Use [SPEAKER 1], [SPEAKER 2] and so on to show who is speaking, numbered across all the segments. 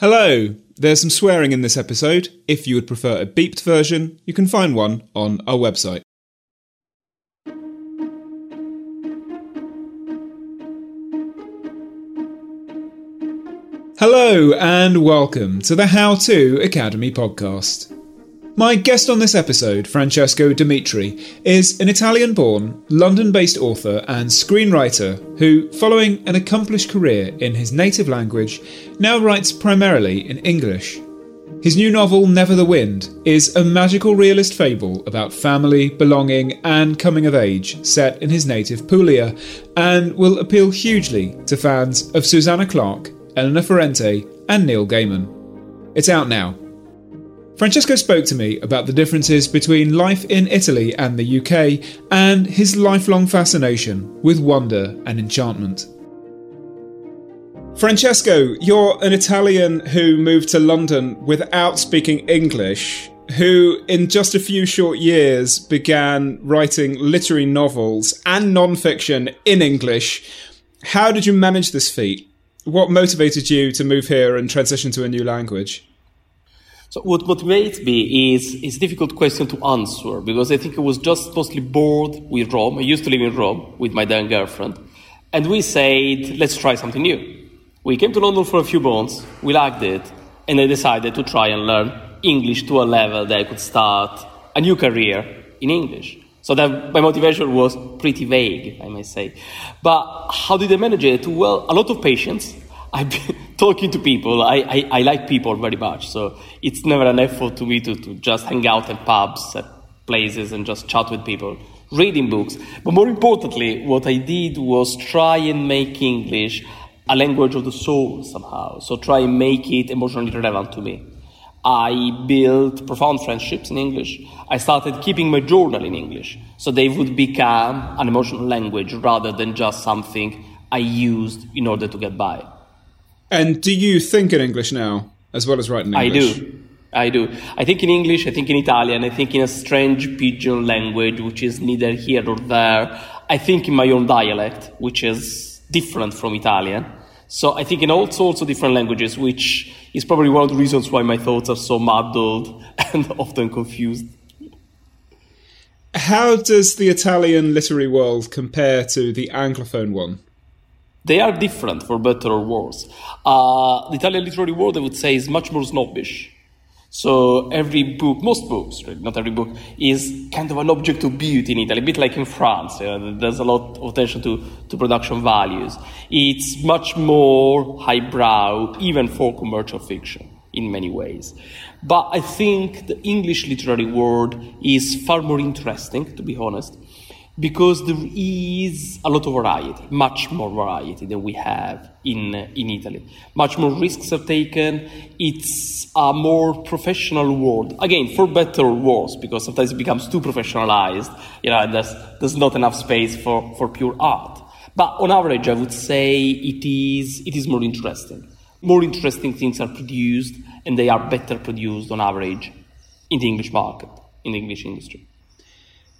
[SPEAKER 1] Hello! There's some swearing in this episode. If you would prefer a beeped version, you can find one on our website. Hello and welcome to the How To Academy podcast. My guest on this episode, Francesco Dimitri, is an Italian born, London based author and screenwriter who, following an accomplished career in his native language, now writes primarily in English. His new novel, Never the Wind, is a magical realist fable about family, belonging, and coming of age set in his native Puglia, and will appeal hugely to fans of Susanna Clarke Elena Ferrante, and Neil Gaiman. It's out now. Francesco spoke to me about the differences between life in Italy and the UK and his lifelong fascination with wonder and enchantment. Francesco, you're an Italian who moved to London without speaking English, who in just a few short years began writing literary novels and non fiction in English. How did you manage this feat? what motivated you to move here and transition to a new language?
[SPEAKER 2] So what motivates me is is a difficult question to answer because I think I was just mostly bored with Rome. I used to live in Rome with my then girlfriend, and we said, let's try something new. We came to London for a few months, we liked it, and I decided to try and learn English to a level that I could start a new career in English. So that my motivation was pretty vague, I may say. But how did I manage it? Well, a lot of patience. Been talking to people. I, I, I, like people very much. So it's never an effort to me to, to just hang out in pubs, at places, and just chat with people, reading books. But more importantly, what I did was try and make English a language of the soul somehow. So try and make it emotionally relevant to me. I built profound friendships in English. I started keeping my journal in English so they would become an emotional language rather than just something I used in order to get by.
[SPEAKER 1] And do you think in English now as well as writing in
[SPEAKER 2] English? I do. I do. I think in English, I think in Italian, I think in a strange pidgin language which is neither here nor there. I think in my own dialect, which is different from Italian. So I think in all sorts of different languages, which is probably one of the reasons why my thoughts are so muddled and often confused.
[SPEAKER 1] How does the Italian literary world compare to the Anglophone one?
[SPEAKER 2] They are different, for better or worse. Uh, the Italian literary world, I would say, is much more snobbish so every book, most books, right, not every book, is kind of an object of beauty in Italy, a bit like in France. You know, there's a lot of attention to, to production values. It's much more highbrow, even for commercial fiction, in many ways. But I think the English literary world is far more interesting, to be honest, because there is a lot of variety, much more variety than we have in, in Italy. Much more risks are taken. It's a more professional world. Again, for better or worse, because sometimes it becomes too professionalized. You know, there's, there's not enough space for, for pure art. But on average, I would say it is, it is more interesting. More interesting things are produced, and they are better produced on average in the English market, in the English industry.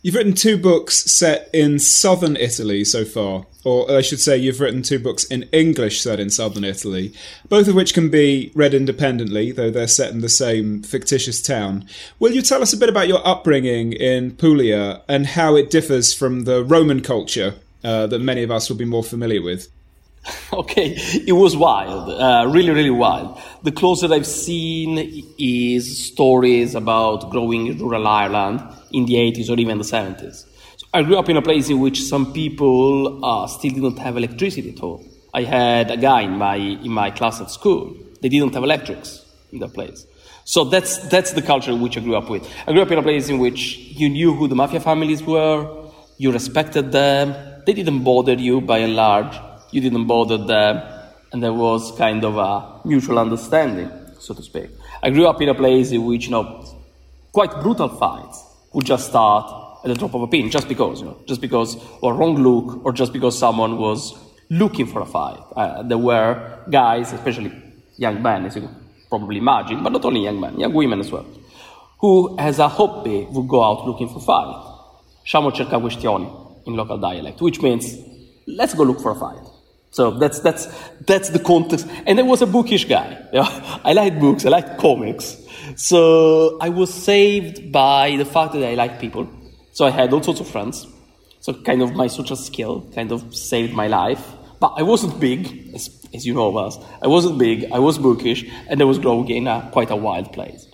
[SPEAKER 1] You've written two books set in southern Italy so far, or I should say, you've written two books in English set in southern Italy, both of which can be read independently, though they're set in the same fictitious town. Will you tell us a bit about your upbringing in Puglia and how it differs from the Roman culture uh, that many of us will be more familiar with?
[SPEAKER 2] okay, it was wild, uh, really, really wild. The closest I've seen is stories about growing in rural Ireland in the 80s or even the 70s. So I grew up in a place in which some people uh, still didn't have electricity at all. I had a guy in my, in my class at school, they didn't have electrics in that place. So that's, that's the culture which I grew up with. I grew up in a place in which you knew who the mafia families were, you respected them, they didn't bother you by and large you didn't bother them, and there was kind of a mutual understanding, so to speak. I grew up in a place in which, you know, quite brutal fights would just start at the drop of a pin, just because, you know, just because or wrong look, or just because someone was looking for a fight. Uh, there were guys, especially young men, as you probably imagine, but not only young men, young women as well, who, as a hobby, would go out looking for fight. Sciamo cerca questioni in local dialect, which means let's go look for a fight. So that's, that's, that's the context. And I was a bookish guy. Yeah? I liked books, I liked comics. So I was saved by the fact that I like people. So I had all sorts of friends. So kind of my social skill kind of saved my life. But I wasn't big, as, as you know of us. I wasn't big, I was bookish, and I was growing in a, quite a wild place.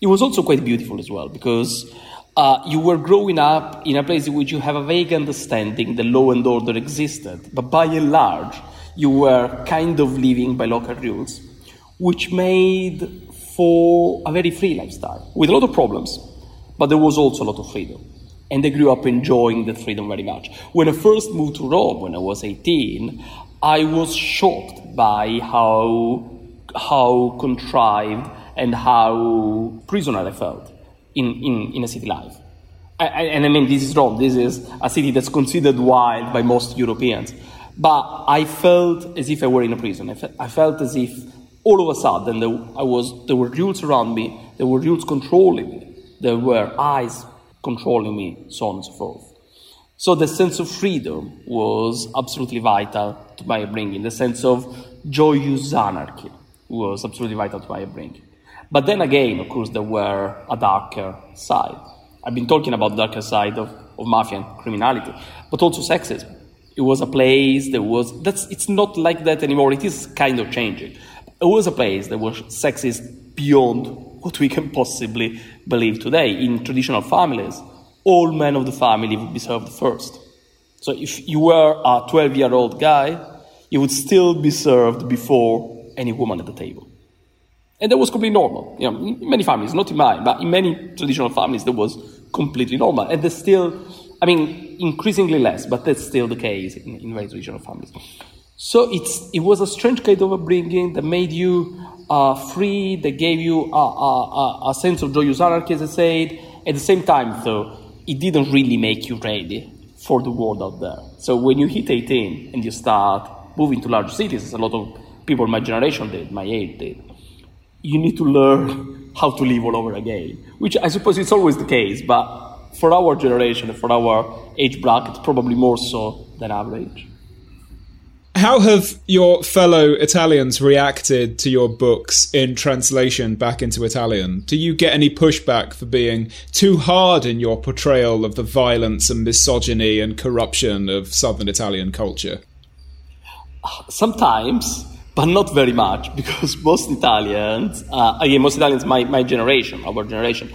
[SPEAKER 2] It was also quite beautiful as well because uh, you were growing up in a place in which you have a vague understanding that law and order existed, but by and large, you were kind of living by local rules, which made for a very free lifestyle with a lot of problems, but there was also a lot of freedom. And I grew up enjoying that freedom very much. When I first moved to Rome, when I was 18, I was shocked by how, how contrived and how prisoner I felt in, in, in a city life. I, and I mean, this is Rome, This is a city that's considered wild by most Europeans. But I felt as if I were in a prison. I, fe- I felt as if all of a sudden there, I was, there were rules around me, there were rules controlling me, there were eyes controlling me, so on and so forth. So the sense of freedom was absolutely vital to my upbringing. The sense of joyous anarchy was absolutely vital to my upbringing. But then again, of course, there were a darker side. I've been talking about the darker side of, of mafia and criminality, but also sexism. It was a place that was, that's, it's not like that anymore. It is kind of changing. It was a place that was sexist beyond what we can possibly believe today. In traditional families, all men of the family would be served first. So if you were a 12 year old guy, you would still be served before any woman at the table. And that was completely normal. You know, in many families, not in mine, but in many traditional families, that was completely normal. And there's still, I mean, increasingly less, but that's still the case in, in very traditional families. So it's, it was a strange kind of upbringing that made you uh, free, that gave you a, a, a, sense of joyous anarchy, as I said. At the same time, though, it didn't really make you ready for the world out there. So when you hit 18 and you start moving to large cities, as a lot of people my generation did, my age did, you need to learn how to live all over again, which I suppose it's always the case, but for our generation for our age bracket, probably more so than average.
[SPEAKER 1] How have your fellow Italians reacted to your books in translation back into Italian? Do you get any pushback for being too hard in your portrayal of the violence and misogyny and corruption of southern Italian culture?
[SPEAKER 2] Sometimes but not very much because most Italians, uh, again, most Italians, my, my generation, our generation,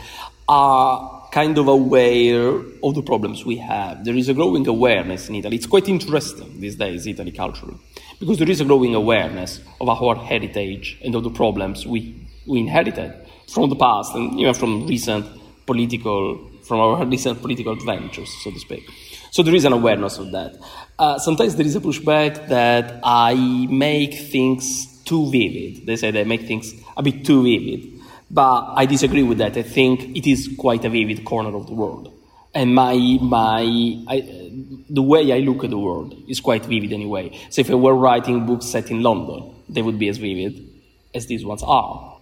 [SPEAKER 2] are kind of aware of the problems we have. There is a growing awareness in Italy. It's quite interesting these days, Italy culturally, because there is a growing awareness of our heritage and of the problems we, we inherited from the past and even from recent political, from our recent political adventures, so to speak. So there is an awareness of that. Uh, sometimes there is a pushback that I make things too vivid. They say they make things a bit too vivid. But I disagree with that. I think it is quite a vivid corner of the world. And my, my, I, the way I look at the world is quite vivid anyway. So if I were writing books set in London, they would be as vivid as these ones are.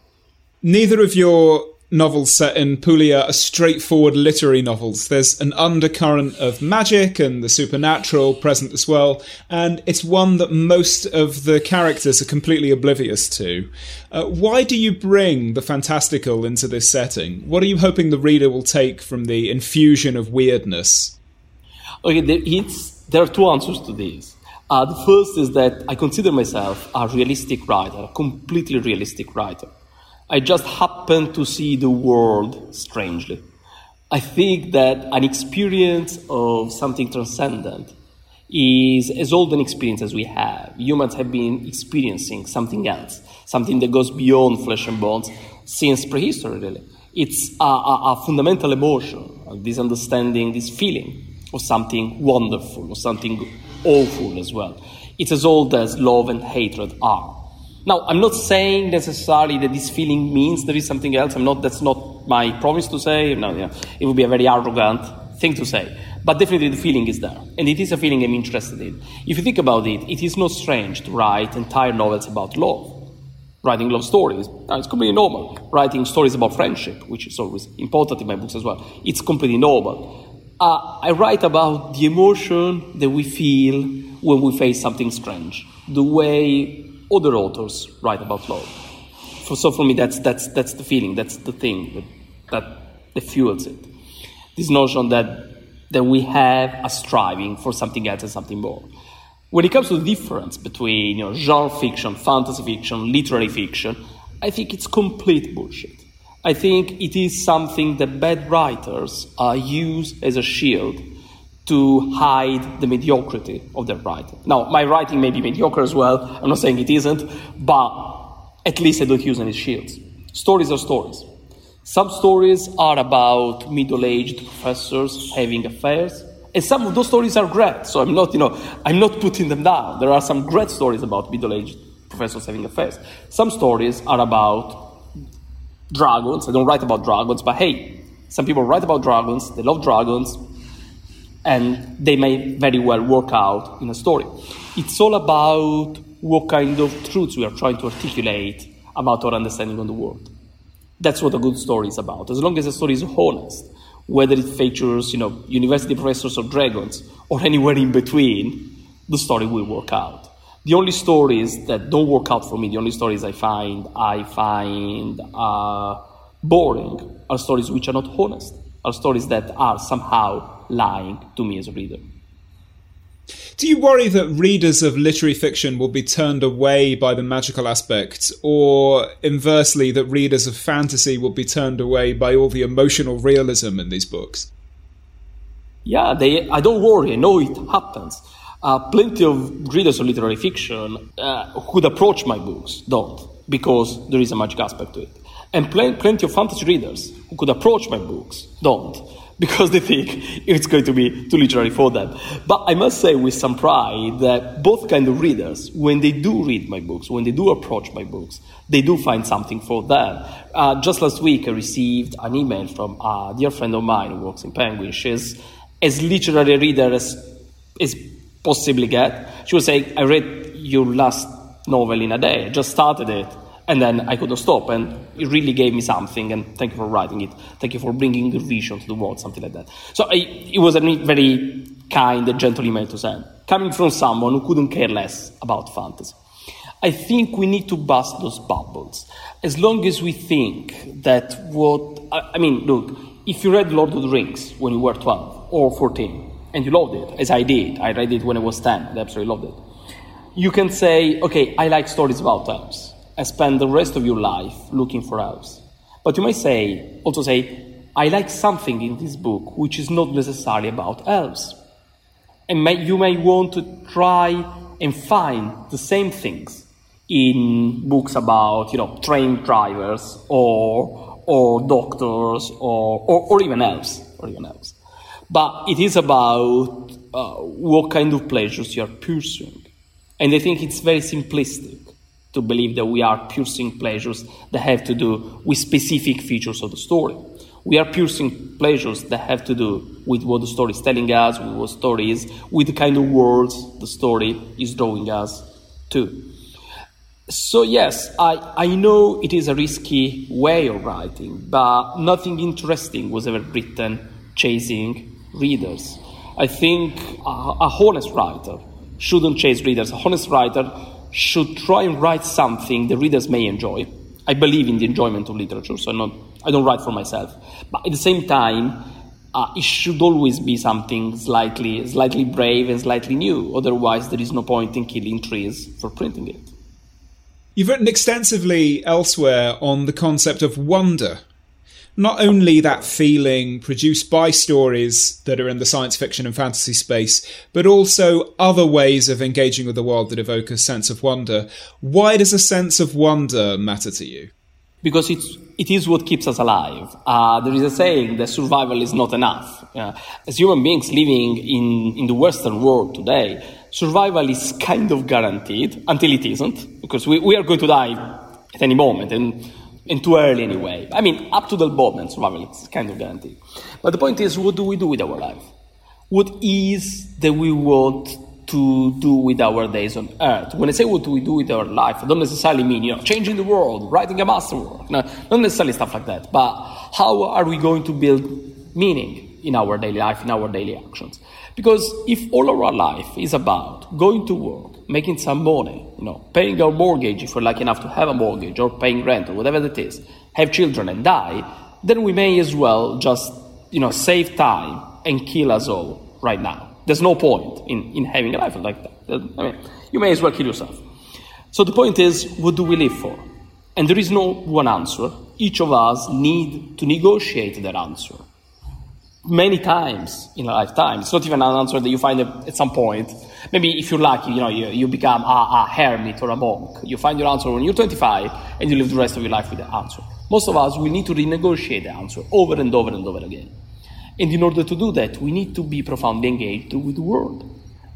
[SPEAKER 1] Neither of your novels set in Puglia are straightforward literary novels. There's an undercurrent of magic and the supernatural present as well, and it's one that most of the characters are completely oblivious to. Uh, why do you bring the fantastical into this setting? What are you hoping the reader will take from the infusion of weirdness?
[SPEAKER 2] Okay, there, there are two answers to this. Uh, the first is that I consider myself a realistic writer, a completely realistic writer. I just happen to see the world strangely. I think that an experience of something transcendent is as old an experience as we have. Humans have been experiencing something else, something that goes beyond flesh and bones since prehistory, really. It's a, a, a fundamental emotion, this understanding, this feeling of something wonderful, or something awful as well. It's as old as love and hatred are. Now, I'm not saying necessarily that this feeling means there is something else. I'm not. That's not my promise to say. No, yeah, it would be a very arrogant thing to say. But definitely, the feeling is there, and it is a feeling I'm interested in. If you think about it, it is not strange to write entire novels about love. Writing love stories, it's completely normal. Writing stories about friendship, which is always important in my books as well, it's completely normal. Uh, I write about the emotion that we feel when we face something strange, the way other authors write about love. For, so for me, that's, that's, that's the feeling, that's the thing that, that, fuels it. This notion that, that we have a striving for something else and something more. When it comes to the difference between you know, genre fiction, fantasy fiction, literary fiction, I think it's complete bullshit. I think it is something that bad writers uh, use as a shield to hide the mediocrity of their writing. Now, my writing may be mediocre as well. I'm not saying it isn't, but at least I don't use any shields. Stories are stories. Some stories are about middle-aged professors having affairs, and some of those stories are great. So I'm not, you know, I'm not putting them down. There are some great stories about middle-aged professors having affairs. Some stories are about dragons. I don't write about dragons, but hey, some people write about dragons. They love dragons and they may very well work out in a story. It's all about what kind of truths we are trying to articulate about our understanding of the world. That's what a good story is about. As long as the story is honest, whether it features, you know, university professors or dragons or anywhere in between, the story will work out. The only stories that don't work out for me, the only stories I find I find uh, boring, are stories which are not honest, are stories that are somehow lying to me as a reader.
[SPEAKER 1] Do you worry that readers of literary fiction will be turned away by the magical aspect, or inversely, that readers of fantasy will be turned away by all the emotional realism in these books?
[SPEAKER 2] Yeah, they, I don't worry. I know it happens. Uh, plenty of readers of literary fiction uh, who'd approach my books don't, because there is a magic aspect to it. And pl- plenty of fantasy readers who could approach my books don't, because they think it's going to be too literary for them. But I must say with some pride that both kind of readers, when they do read my books, when they do approach my books, they do find something for them. Uh, just last week, I received an email from a dear friend of mine who works in Penguin. She's as literary reader as, as possibly get. She was saying, I read your last novel in a day. I just started it and then I couldn't stop. And it really gave me something. And thank you for writing it. Thank you for bringing your vision to the world, something like that. So I, it was a very kind and gentle email to send, coming from someone who couldn't care less about fantasy. I think we need to bust those bubbles. As long as we think that what, I mean, look, if you read Lord of the Rings when you were 12 or 14, and you loved it, as I did, I read it when I was 10, I absolutely loved it. You can say, okay, I like stories about elves and spend the rest of your life looking for elves. But you may say, also say, I like something in this book which is not necessarily about elves. And may, you may want to try and find the same things in books about, you know, train drivers or, or doctors or, or, or even elves, or even elves. But it is about uh, what kind of pleasures you are pursuing. And I think it's very simplistic to believe that we are piercing pleasures that have to do with specific features of the story. We are piercing pleasures that have to do with what the story is telling us, with what story is, with the kind of worlds the story is drawing us to. So, yes, I, I know it is a risky way of writing, but nothing interesting was ever written chasing readers. I think a, a honest writer shouldn't chase readers. A honest writer should try and write something the readers may enjoy. I believe in the enjoyment of literature, so not, I don't write for myself. But at the same time, uh, it should always be something slightly, slightly brave and slightly new. Otherwise, there is no point in killing trees for printing it.
[SPEAKER 1] You've written extensively elsewhere on the concept of wonder. Not only that feeling produced by stories that are in the science fiction and fantasy space, but also other ways of engaging with the world that evoke a sense of wonder. Why does a sense of wonder matter to you?
[SPEAKER 2] because it's, it is what keeps us alive. Uh, there is a saying that survival is not enough. Uh, as human beings living in, in the Western world today, survival is kind of guaranteed until it isn't, because we, we are going to die at any moment and, and too early anyway. I mean, up to the moment, survival is kind of guaranteed. But the point is, what do we do with our life? What is that we want to do with our days on earth. When I say what do we do with our life, I don't necessarily mean, you know, changing the world, writing a masterwork. No, not necessarily stuff like that. But how are we going to build meaning in our daily life, in our daily actions? Because if all our life is about going to work, making some money, you know, paying our mortgage if we're lucky enough to have a mortgage, or paying rent, or whatever that is, have children and die, then we may as well just, you know, save time and kill us all right now. There's no point in, in having a life like that. I mean, you may as well kill yourself. So the point is, what do we live for? And there is no one answer. Each of us need to negotiate that answer. Many times in a lifetime. It's not even an answer that you find at some point. Maybe if you're lucky, you know, you, you become a, a hermit or a monk. You find your answer when you're 25 and you live the rest of your life with the answer. Most of us will need to renegotiate the answer over and over and over again. And in order to do that, we need to be profoundly engaged with the world.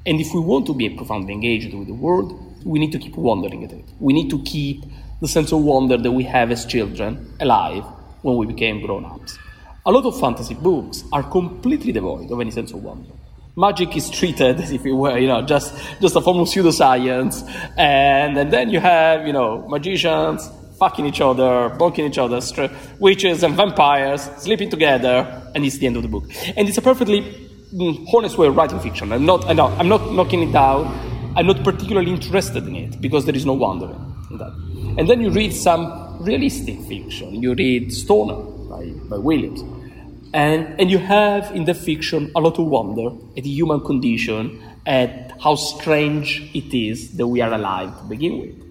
[SPEAKER 2] And if we want to be profoundly engaged with the world, we need to keep wondering at it. We need to keep the sense of wonder that we have as children alive when we became grown ups. A lot of fantasy books are completely devoid of any sense of wonder. Magic is treated as if it were, you know, just, just a form of pseudoscience. And, and then you have, you know, magicians fucking each other, bonking each other, witches and vampires sleeping together, and it's the end of the book. And it's a perfectly mm, honest way of writing fiction. I'm not, I'm not, I'm not knocking it down. I'm not particularly interested in it because there is no wonder in that. And then you read some realistic fiction. You read Stoner by, by Williams. And, and you have in the fiction a lot of wonder at the human condition, at how strange it is that we are alive to begin with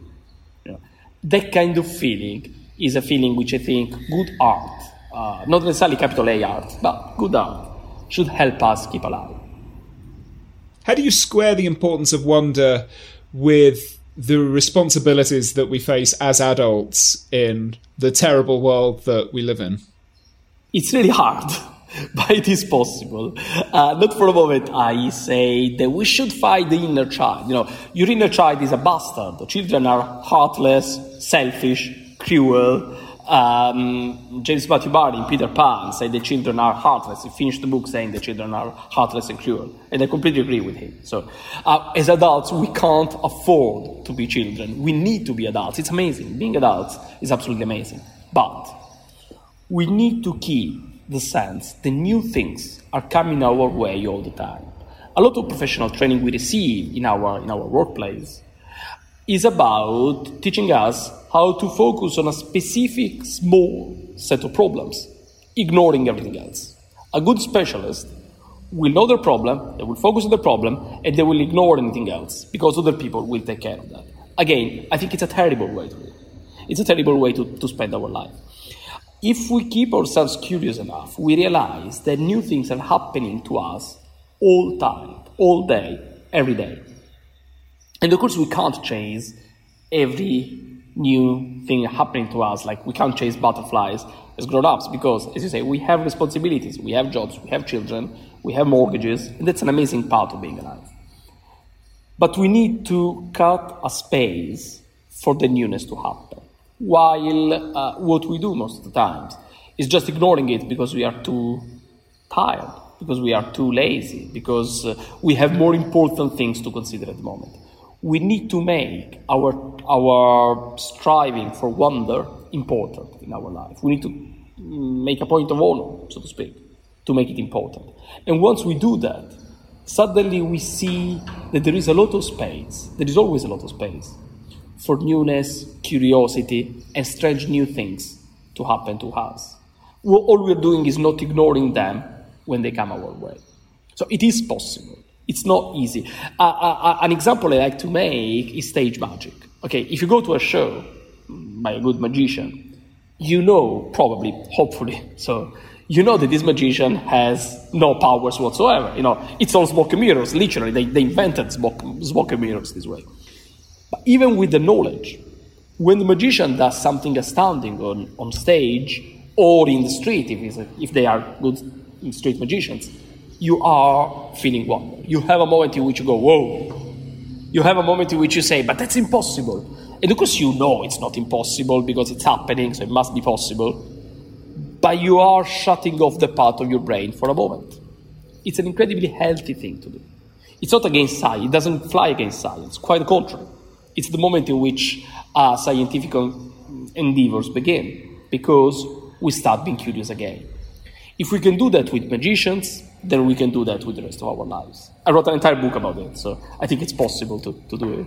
[SPEAKER 2] that kind of feeling is a feeling which I think good art, uh, not necessarily capital A art, but good art, should help us keep alive.
[SPEAKER 1] How do you square the importance of wonder with the responsibilities that we face as adults in the terrible world that we live in?
[SPEAKER 2] It's really hard. but it is possible. Uh, not for a moment I say that we should fight the inner child. You know, your inner child is a bastard. The children are heartless, selfish, cruel. Um, James Matthew Barrie Peter Pan say the children are heartless. He finished the book saying the children are heartless and cruel. And I completely agree with him. So, uh, as adults, we can't afford to be children. We need to be adults. It's amazing. Being adults is absolutely amazing. But we need to keep the sense the new things are coming our way all the time. A lot of professional training we receive in our, in our workplace is about teaching us how to focus on a specific small set of problems, ignoring everything else. A good specialist will know their problem, they will focus on the problem, and they will ignore anything else because other people will take care of that. Again, I think it's a terrible way to live. It's a terrible way to, to spend our life if we keep ourselves curious enough, we realize that new things are happening to us all time, all day, every day. And of course, we can't chase every new thing happening to us, like we can't chase butterflies as grown ups, because, as you say, we have responsibilities, we have jobs, we have children, we have mortgages, and that's an amazing part of being alive. But we need to cut a space for the newness to happen. While uh, what we do most of the times is just ignoring it because we are too tired, because we are too lazy, because uh, we have more important things to consider at the moment. We need to make our, our striving for wonder important in our life. We need to make a point of honor, so to speak, to make it important. And once we do that, suddenly we see that there is a lot of space, there is always a lot of space for newness, curiosity, and strange new things to happen to us. All we're doing is not ignoring them, when they come our way. So it is possible. It's not easy. Uh, uh, uh, an example I like to make is stage magic. Okay, if you go to a show by a good magician, you know, probably, hopefully, so you know that this magician has no powers whatsoever. You know, it's all smoke and mirrors, literally. They, they invented smoke, smoke and mirrors this way. But even with the knowledge, when the magician does something astounding on, on stage or in the street, if, if they are good street magicians, you are feeling wonder. You have a moment in which you go, whoa. You have a moment in which you say, but that's impossible. And of course, you know it's not impossible because it's happening, so it must be possible but you are shutting off the part of your brain for a moment. It's an incredibly healthy thing to do. It's not against science, it doesn't fly against science, quite the contrary. It's the moment in which uh, scientific endeavors begin, because we start being curious again. If we can do that with magicians, then we can do that with the rest of our lives. I wrote an entire book about it, so I think it's possible to, to do it.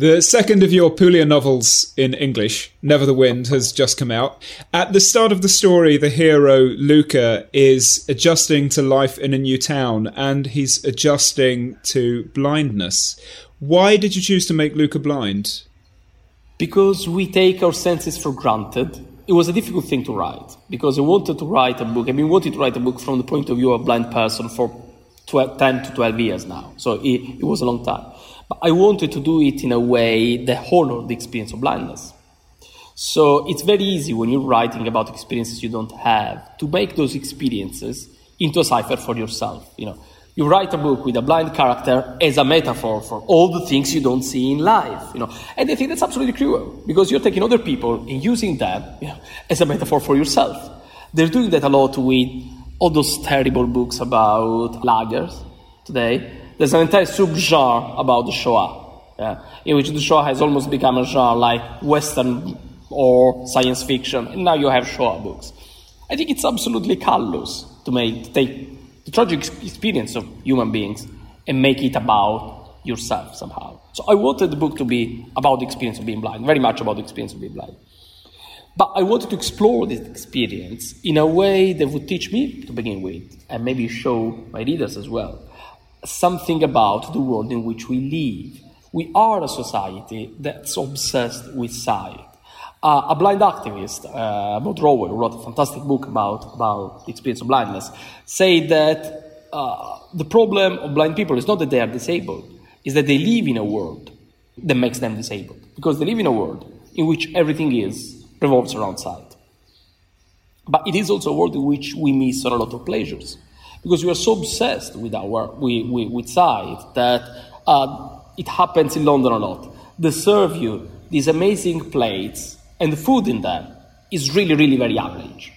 [SPEAKER 1] The second of your Puglia novels in English, Never the Wind, has just come out. At the start of the story, the hero, Luca, is adjusting to life in a new town and he's adjusting to blindness. Why did you choose to make Luca blind?
[SPEAKER 2] Because we take our senses for granted. It was a difficult thing to write because I wanted to write a book. I've been wanting to write a book from the point of view of a blind person for 12, 10 to 12 years now. So it, it was a long time. But I wanted to do it in a way that honored the experience of blindness. So it's very easy when you're writing about experiences you don't have to make those experiences into a cipher for yourself. You know, you write a book with a blind character as a metaphor for all the things you don't see in life. You know, and I think that's absolutely cruel because you're taking other people and using them you know, as a metaphor for yourself. They're doing that a lot with all those terrible books about lagers today there's an entire subgenre about the Shoah, yeah, in which the Shoah has almost become a genre like Western or science fiction, and now you have Shoah books. I think it's absolutely callous to make to take the tragic experience of human beings and make it about yourself somehow. So I wanted the book to be about the experience of being blind, very much about the experience of being blind. But I wanted to explore this experience in a way that would teach me to begin with, and maybe show my readers as well, something about the world in which we live. We are a society that's obsessed with sight. Uh, a blind activist, uh, Maud Rowell, who wrote a fantastic book about, about the experience of blindness, said that uh, the problem of blind people is not that they are disabled, is that they live in a world that makes them disabled. Because they live in a world in which everything is revolves around sight. But it is also a world in which we miss a lot of pleasures because we are so obsessed with our with, sight that uh, it happens in London a lot. They serve you these amazing plates, and the food in them is really, really very average.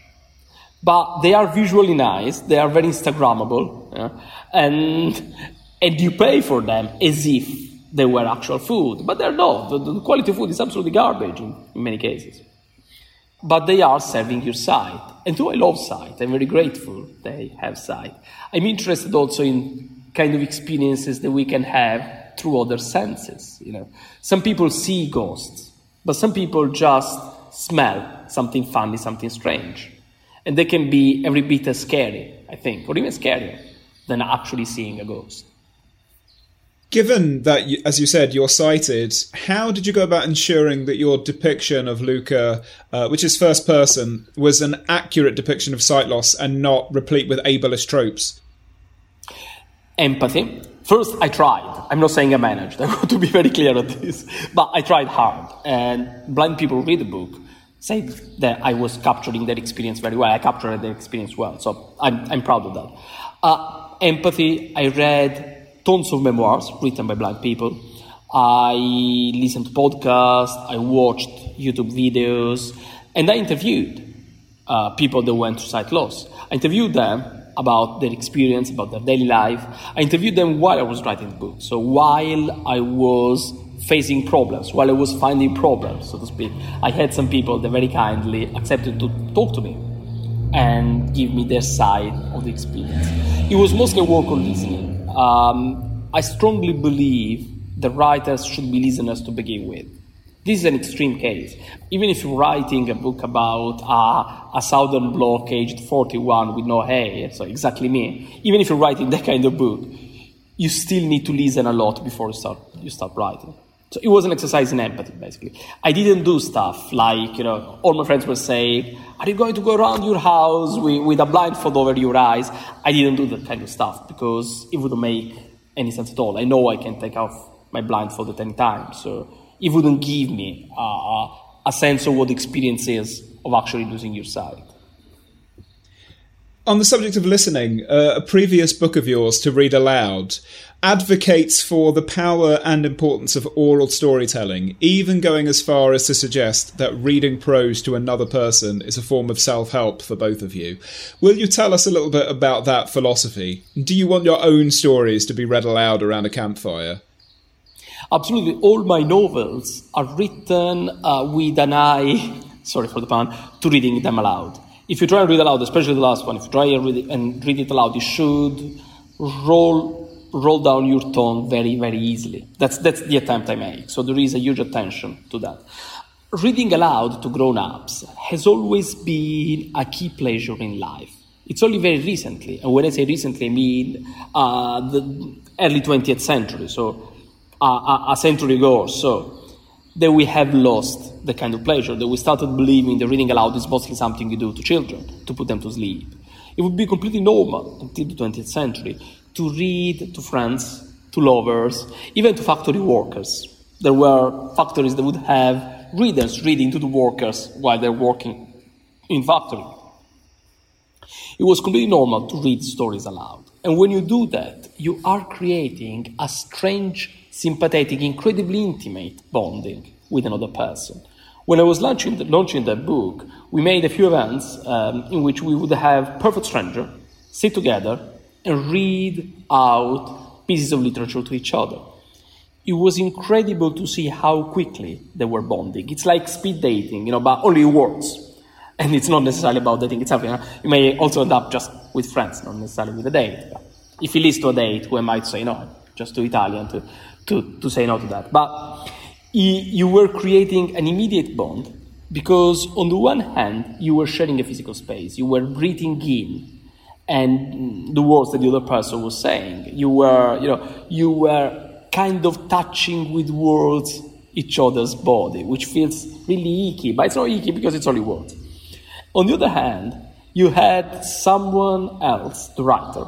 [SPEAKER 2] But they are visually nice, they are very Instagrammable, yeah? and and you pay for them as if they were actual food, but they're not. The, the quality of food is absolutely garbage in, in many cases but they are serving your sight. And though I love sight, I'm very grateful they have sight. I'm interested also in kind of experiences that we can have through other senses. You know, some people see ghosts, but some people just smell something funny, something strange, and they can be every bit as scary, I think, or even scarier than actually seeing a ghost.
[SPEAKER 1] Given that, as you said, you're sighted, how did you go about ensuring that your depiction of Luca, uh, which is first person, was an accurate depiction of sight loss and not replete with ableist tropes?
[SPEAKER 2] Empathy. First, I tried. I'm not saying I managed. I want to be very clear on this. But I tried hard. And blind people read the book say that I was capturing their experience very well. I captured their experience well. So I'm, I'm proud of that. Uh, empathy. I read tons of memoirs written by blind people. I listened to podcasts, I watched YouTube videos, and I interviewed uh, people that went through sight loss. I interviewed them about their experience, about their daily life. I interviewed them while I was writing the book. So while I was facing problems, while I was finding problems, so to speak, I had some people that very kindly accepted to talk to me and give me their side of the experience. It was mostly work on listening. Um, I strongly believe the writers should be listeners to begin with. This is an extreme case. Even if you're writing a book about uh, a southern block aged 41 with no hair, so exactly me, even if you're writing that kind of book, you still need to listen a lot before you start, you start writing. So it was an exercise in empathy, basically. I didn't do stuff like, you know, all my friends were saying, Are you going to go around your house with, with a blindfold over your eyes? I didn't do that kind of stuff because it wouldn't make any sense at all. I know I can take off my blindfold at any time. So it wouldn't give me uh, a sense of what the experience is of actually losing your sight.
[SPEAKER 1] On the subject of listening, uh, a previous book of yours, To Read Aloud, advocates for the power and importance of oral storytelling, even going as far as to suggest that reading prose to another person is a form of self help for both of you. Will you tell us a little bit about that philosophy? Do you want your own stories to be read aloud around a campfire?
[SPEAKER 2] Absolutely, all my novels are written uh, with an eye, sorry for the pun, to reading them aloud. If you try and read aloud, especially the last one, if you try and read it, and read it aloud, you should roll roll down your tongue very, very easily. That's, that's the attempt I make. So there is a huge attention to that. Reading aloud to grown ups has always been a key pleasure in life. It's only very recently, and when I say recently, I mean uh, the early 20th century, so a, a century ago or so, that we have lost the kind of pleasure, that we started believing that reading aloud is mostly something you do to children to put them to sleep. It would be completely normal until the 20th century to read to friends, to lovers, even to factory workers. There were factories that would have readers reading to the workers while they're working in factory. It was completely normal to read stories aloud. And when you do that, you are creating a strange, sympathetic, incredibly intimate bonding with another person. When I was launching, launching that book, we made a few events um, in which we would have perfect stranger sit together and read out pieces of literature to each other. It was incredible to see how quickly they were bonding. It's like speed dating, you know, but only words. And it's not necessarily about dating itself. You, know? you may also end up just with friends, not necessarily with a date. But if it leads to a date, we might say no, just to Italian to, to, to say no to that. But you were creating an immediate bond because, on the one hand, you were sharing a physical space, you were breathing in and the words that the other person was saying. You were, you know, you were kind of touching with words each other's body, which feels really icky, but it's not icky because it's only words. On the other hand, you had someone else, the writer,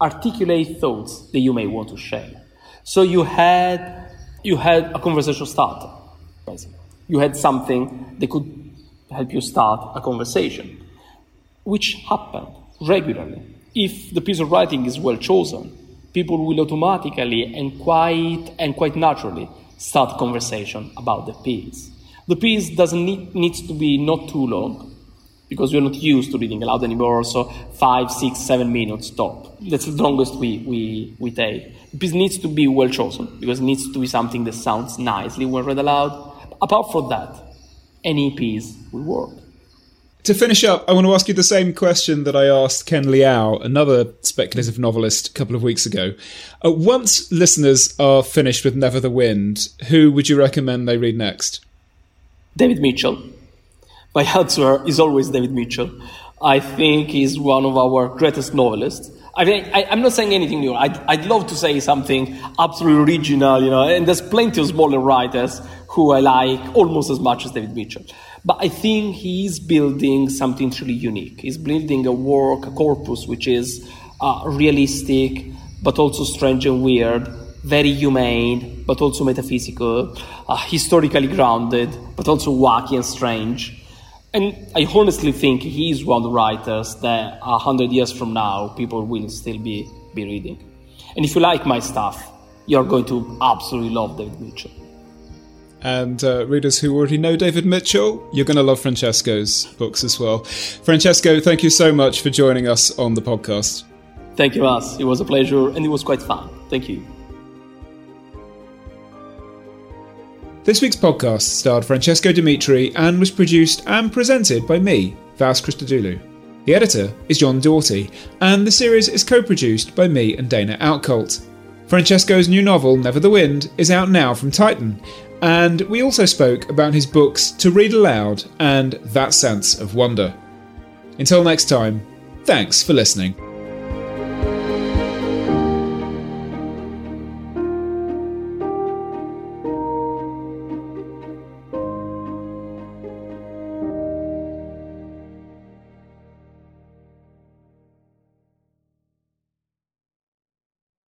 [SPEAKER 2] articulate thoughts that you may want to share. So you had you had a conversation starter, basically. You had something that could help you start a conversation, which happened regularly. If the piece of writing is well chosen, people will automatically and quite and quite naturally start conversation about the piece. The piece doesn't need needs to be not too long because we're not used to reading aloud anymore, so five, six, seven minutes top. That's the longest we, we, we take. The piece needs to be well chosen because it needs to be something that sounds nicely when read aloud. Apart from that, any piece will work.
[SPEAKER 1] To finish up, I want to ask you the same question that I asked Ken Liu, another speculative novelist, a couple of weeks ago. Uh, once listeners are finished with Never the Wind, who would you recommend they read next?
[SPEAKER 2] David Mitchell. My answer is always David Mitchell. I think he's one of our greatest novelists. I mean, I, am not saying anything new. I'd, I'd love to say something absolutely original, you know, and there's plenty of smaller writers who I like almost as much as David Mitchell. But I think he's building something truly unique. He's building a work, a corpus, which is uh, realistic, but also strange and weird, very humane, but also metaphysical, uh, historically grounded, but also wacky and strange. And I honestly think he's one of the writers that a hundred years from now people will still be, be reading. And if you like my stuff, you're going to absolutely love David Mitchell.
[SPEAKER 1] And uh, readers who already know David Mitchell, you're going to love Francesco's books as well. Francesco, thank you so much for joining us on the podcast.
[SPEAKER 2] Thank you, Vas. It was a pleasure and it was quite fun. Thank you.
[SPEAKER 1] This week's podcast starred Francesco Dimitri and was produced and presented by me, Vas Christodoulou. The editor is John Doughty, and the series is co produced by me and Dana Outcult. Francesco's new novel, Never the Wind, is out now from Titan, and we also spoke about his books To Read Aloud and That Sense of Wonder. Until next time, thanks for listening.